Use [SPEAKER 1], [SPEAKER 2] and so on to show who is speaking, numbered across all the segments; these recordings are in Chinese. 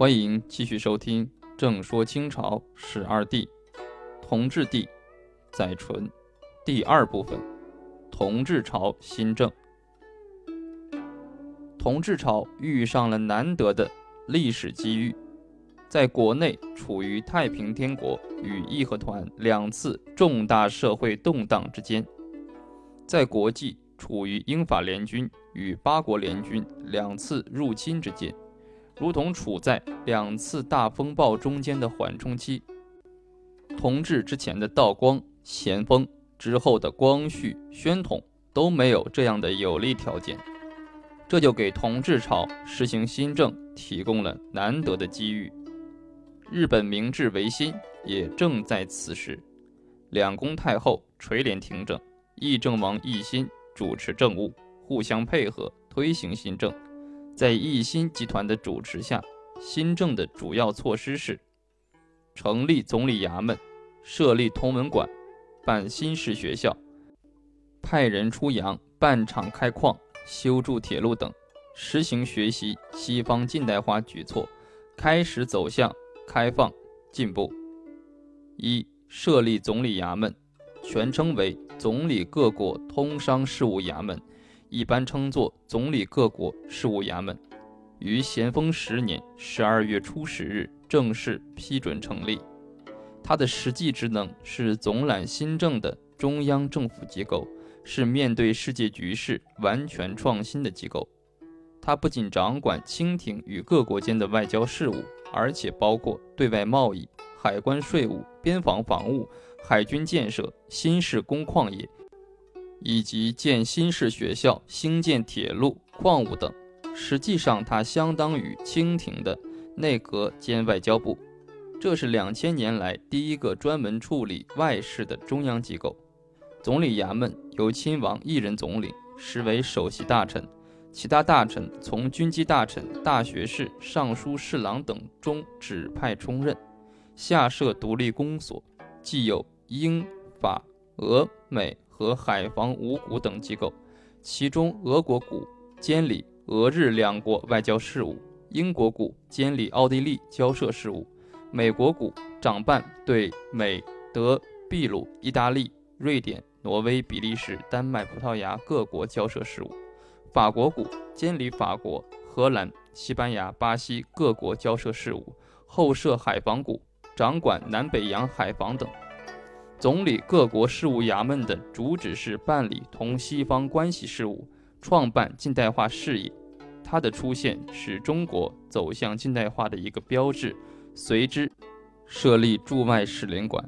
[SPEAKER 1] 欢迎继续收听《正说清朝史二帝同治帝载淳》第二部分：同治朝新政。同治朝遇上了难得的历史机遇，在国内处于太平天国与义和团两次重大社会动荡之间，在国际处于英法联军与八国联军两次入侵之间，如同处在两次大风暴中间的缓冲期。同治之前的道光、咸丰之后的光绪、宣统都没有这样的有利条件。这就给同治朝实行新政提供了难得的机遇。日本明治维新也正在此时，两宫太后垂帘听政，议政王奕欣主持政务，互相配合推行新政。在奕欣集团的主持下，新政的主要措施是：成立总理衙门，设立同文馆，办新式学校，派人出洋办厂开矿。修筑铁路等，实行学习西方近代化举措，开始走向开放进步。一、设立总理衙门，全称为总理各国通商事务衙门，一般称作总理各国事务衙门，于咸丰十年十二月初十日正式批准成立。它的实际职能是总揽新政的中央政府机构。是面对世界局势完全创新的机构，它不仅掌管清廷与各国间的外交事务，而且包括对外贸易、海关税务、边防防务、海军建设、新式工矿业，以及建新式学校、兴建铁路、矿物等。实际上，它相当于清廷的内阁兼外交部，这是两千年来第一个专门处理外事的中央机构。总理衙门由亲王一人总领，实为首席大臣，其他大臣从军机大臣、大学士、尚书侍郎等中指派充任。下设独立公所，既有英、法、俄、美和海防五股等机构，其中俄国股监理俄日两国外交事务，英国股监理奥地利交涉事务，美国股掌办对美、德、秘鲁、意大利、瑞典。挪威、比利时、丹麦、葡萄牙各国交涉事务，法国股监理法国、荷兰、西班牙、巴西各国交涉事务，后设海防股，掌管南北洋海防等。总理各国事务衙门的主旨是办理同西方关系事务，创办近代化事业。它的出现是中国走向近代化的一个标志。随之，设立驻外使领馆。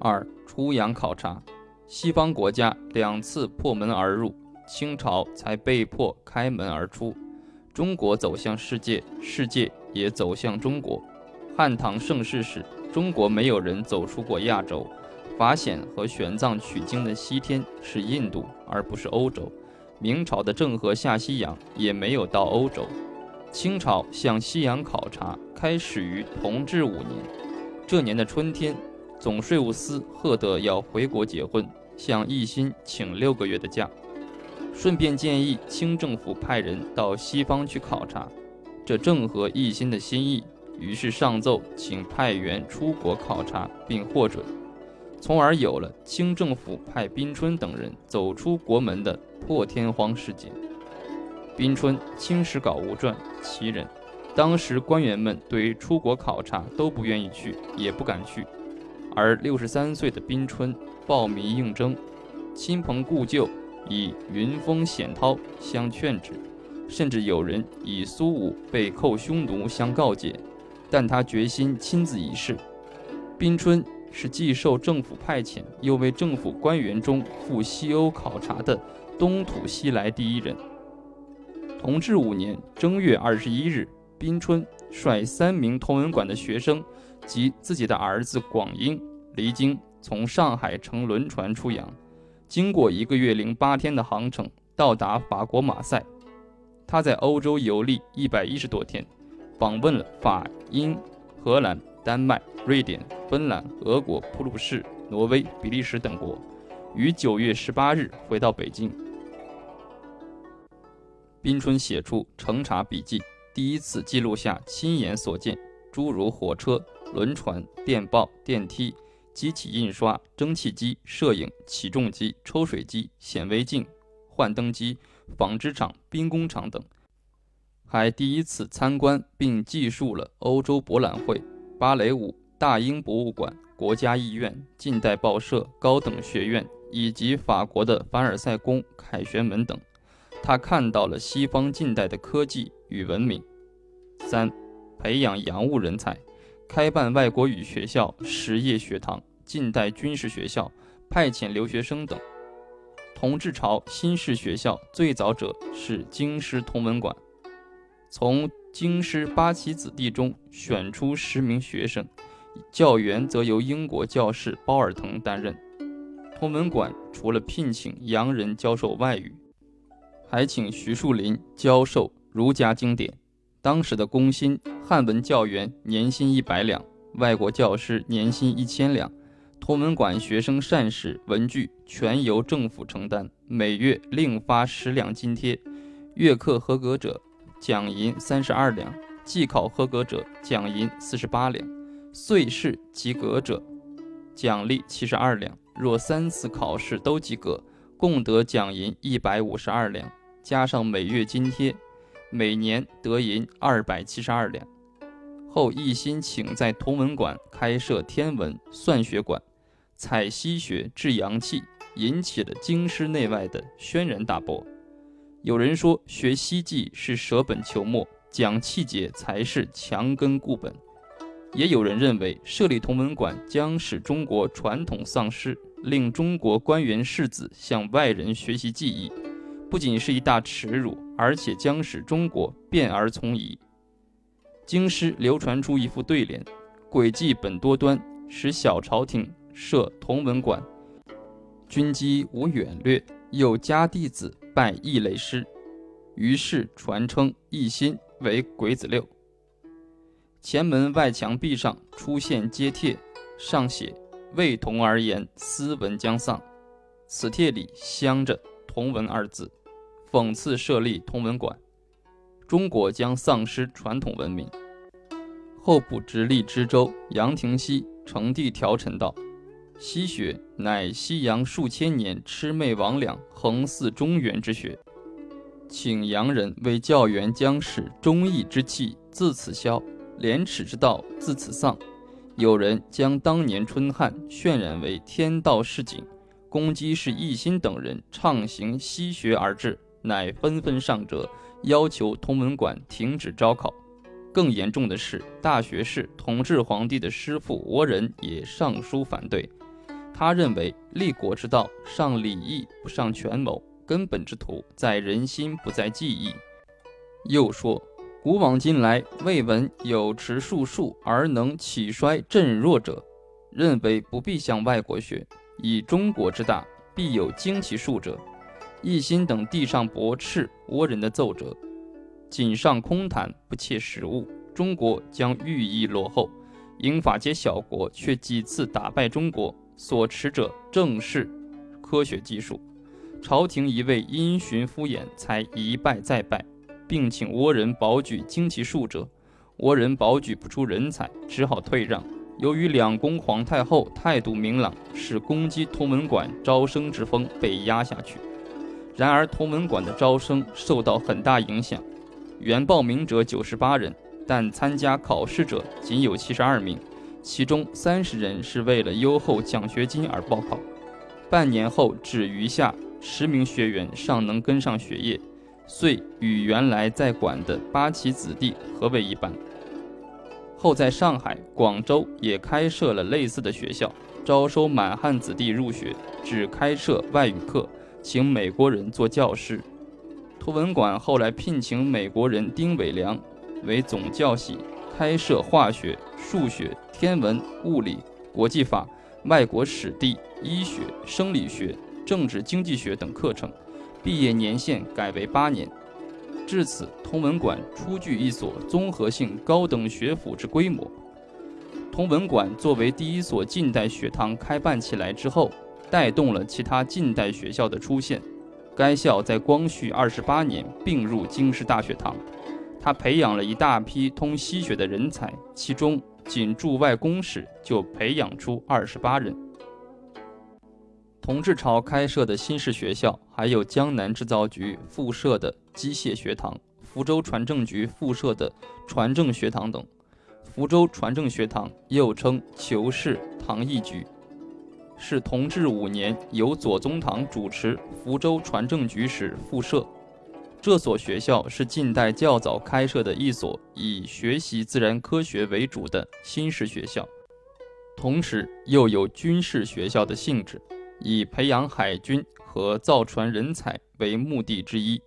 [SPEAKER 1] 二、出洋考察。西方国家两次破门而入，清朝才被迫开门而出。中国走向世界，世界也走向中国。汉唐盛世时，中国没有人走出过亚洲。法显和玄奘取经的西天是印度，而不是欧洲。明朝的郑和下西洋也没有到欧洲。清朝向西洋考察开始于同治五年，这年的春天。总税务司赫德要回国结婚，向奕欣请六个月的假，顺便建议清政府派人到西方去考察，这正合奕欣的心意。于是上奏请派员出国考察，并获准，从而有了清政府派宾春等人走出国门的破天荒事件。宾春，清史稿无传，其人。当时官员们对于出国考察都不愿意去，也不敢去。而六十三岁的宾春报名应征，亲朋故旧以云峰险涛相劝止，甚至有人以苏武被扣匈奴相告诫，但他决心亲自一试。宾春是既受政府派遣，又为政府官员中赴西欧考察的东土西来第一人。同治五年正月二十一日，宾春率三名同文馆的学生。及自己的儿子广英离京，从上海乘轮船出洋，经过一个月零八天的航程，到达法国马赛。他在欧洲游历一百一十多天，访问了法、英、荷兰、丹麦、瑞典、芬兰、俄国、普鲁士、挪威、比利时等国，于九月十八日回到北京。宾春写出《乘察笔记》，第一次记录下亲眼所见，诸如火车、轮船、电报、电梯、机器印刷、蒸汽机、摄影、起重机、抽水机、显微镜、幻灯机、纺织厂、兵工厂等。还第一次参观并记述了欧洲博览会、芭蕾舞、大英博物馆、国家艺院、近代报社、高等学院以及法国的凡尔赛宫、凯旋门等。他看到了西方近代的科技与文明。三、培养洋务人才，开办外国语学校、实业学堂、近代军事学校，派遣留学生等。同治朝新式学校最早者是京师同文馆。从京师八旗子弟中选出十名学生，教员则由英国教士包尔腾担任。同文馆除了聘请洋人教授外语，还请徐树林教授儒家经典。当时的工薪，汉文教员年薪一百两，外国教师年薪一千两。同文馆学生膳食、文具全由政府承担，每月另发十两津贴，月课合格者。奖银三十二两，季考合格者奖银四十八两，岁试及格者奖励七十二两。若三次考试都及格，共得奖银一百五十二两，加上每月津贴，每年得银二百七十二两。后一心请在同文馆开设天文算学馆，采西学制阳气，引起了京师内外的轩然大波。有人说，学西技是舍本求末，讲气节才是强根固本；也有人认为，设立同文馆将使中国传统丧失，令中国官员士子向外人学习技艺，不仅是一大耻辱，而且将使中国变而从夷。京师流传出一副对联：“诡计本多端，使小朝廷设同文馆，军机无远略，又加弟子。”拜异类师，于是传称一心为鬼子六。前门外墙壁上出现揭帖，上写“为同而言，斯文将丧”。此帖里镶着“同文”二字，讽刺设立同文馆，中国将丧失传统文明。候补直隶知州杨廷锡呈递条陈道。西学乃西洋数千年魑魅魍魉、横似中原之学，请洋人为教员将使忠义之气自此消，廉耻之道自此丧。有人将当年春旱渲染为天道示警，攻击是一心等人畅行西学而至，乃纷纷上折，要求同文馆停止招考。更严重的是，大学士同治皇帝的师傅倭人也上书反对。他认为立国之道，上礼义不上权谋，根本之图在人心不在技艺。又说，古往今来未闻有持术数而能起衰振弱者，认为不必向外国学，以中国之大，必有精其术者。一心等地上驳斥倭人的奏折，锦上空谈，不切实务，中国将愈益落后。英法皆小国，却几次打败中国。所持者正是科学技术，朝廷一味因循敷衍，才一败再败，并请倭人保举精其术者，倭人保举不出人才，只好退让。由于两宫皇太后态度明朗，使攻击同文馆招生之风被压下去。然而同文馆的招生受到很大影响，原报名者九十八人，但参加考试者仅有七十二名。其中三十人是为了优厚奖学金而报考，半年后只余下十名学员尚能跟上学业，遂与原来在管的八旗子弟合为一班。后在上海、广州也开设了类似的学校，招收满汉子弟入学，只开设外语课，请美国人做教师。图文馆后来聘请美国人丁伟良为总教习。开设化学、数学、天文、物理、国际法、外国史地、医学、生理学、政治经济学等课程，毕业年限改为八年。至此，同文馆初具一所综合性高等学府之规模。同文馆作为第一所近代学堂开办起来之后，带动了其他近代学校的出现。该校在光绪二十八年并入京师大学堂。他培养了一大批通西学的人才，其中仅驻外公使就培养出二十八人。同治朝开设的新式学校，还有江南制造局附设的机械学堂、福州船政局附设的船政学堂等。福州船政学堂又称求是堂义局，是同治五年由左宗棠主持福州船政局时附设。这所学校是近代较早开设的一所以学习自然科学为主的新式学校，同时又有军事学校的性质，以培养海军和造船人才为目的之一。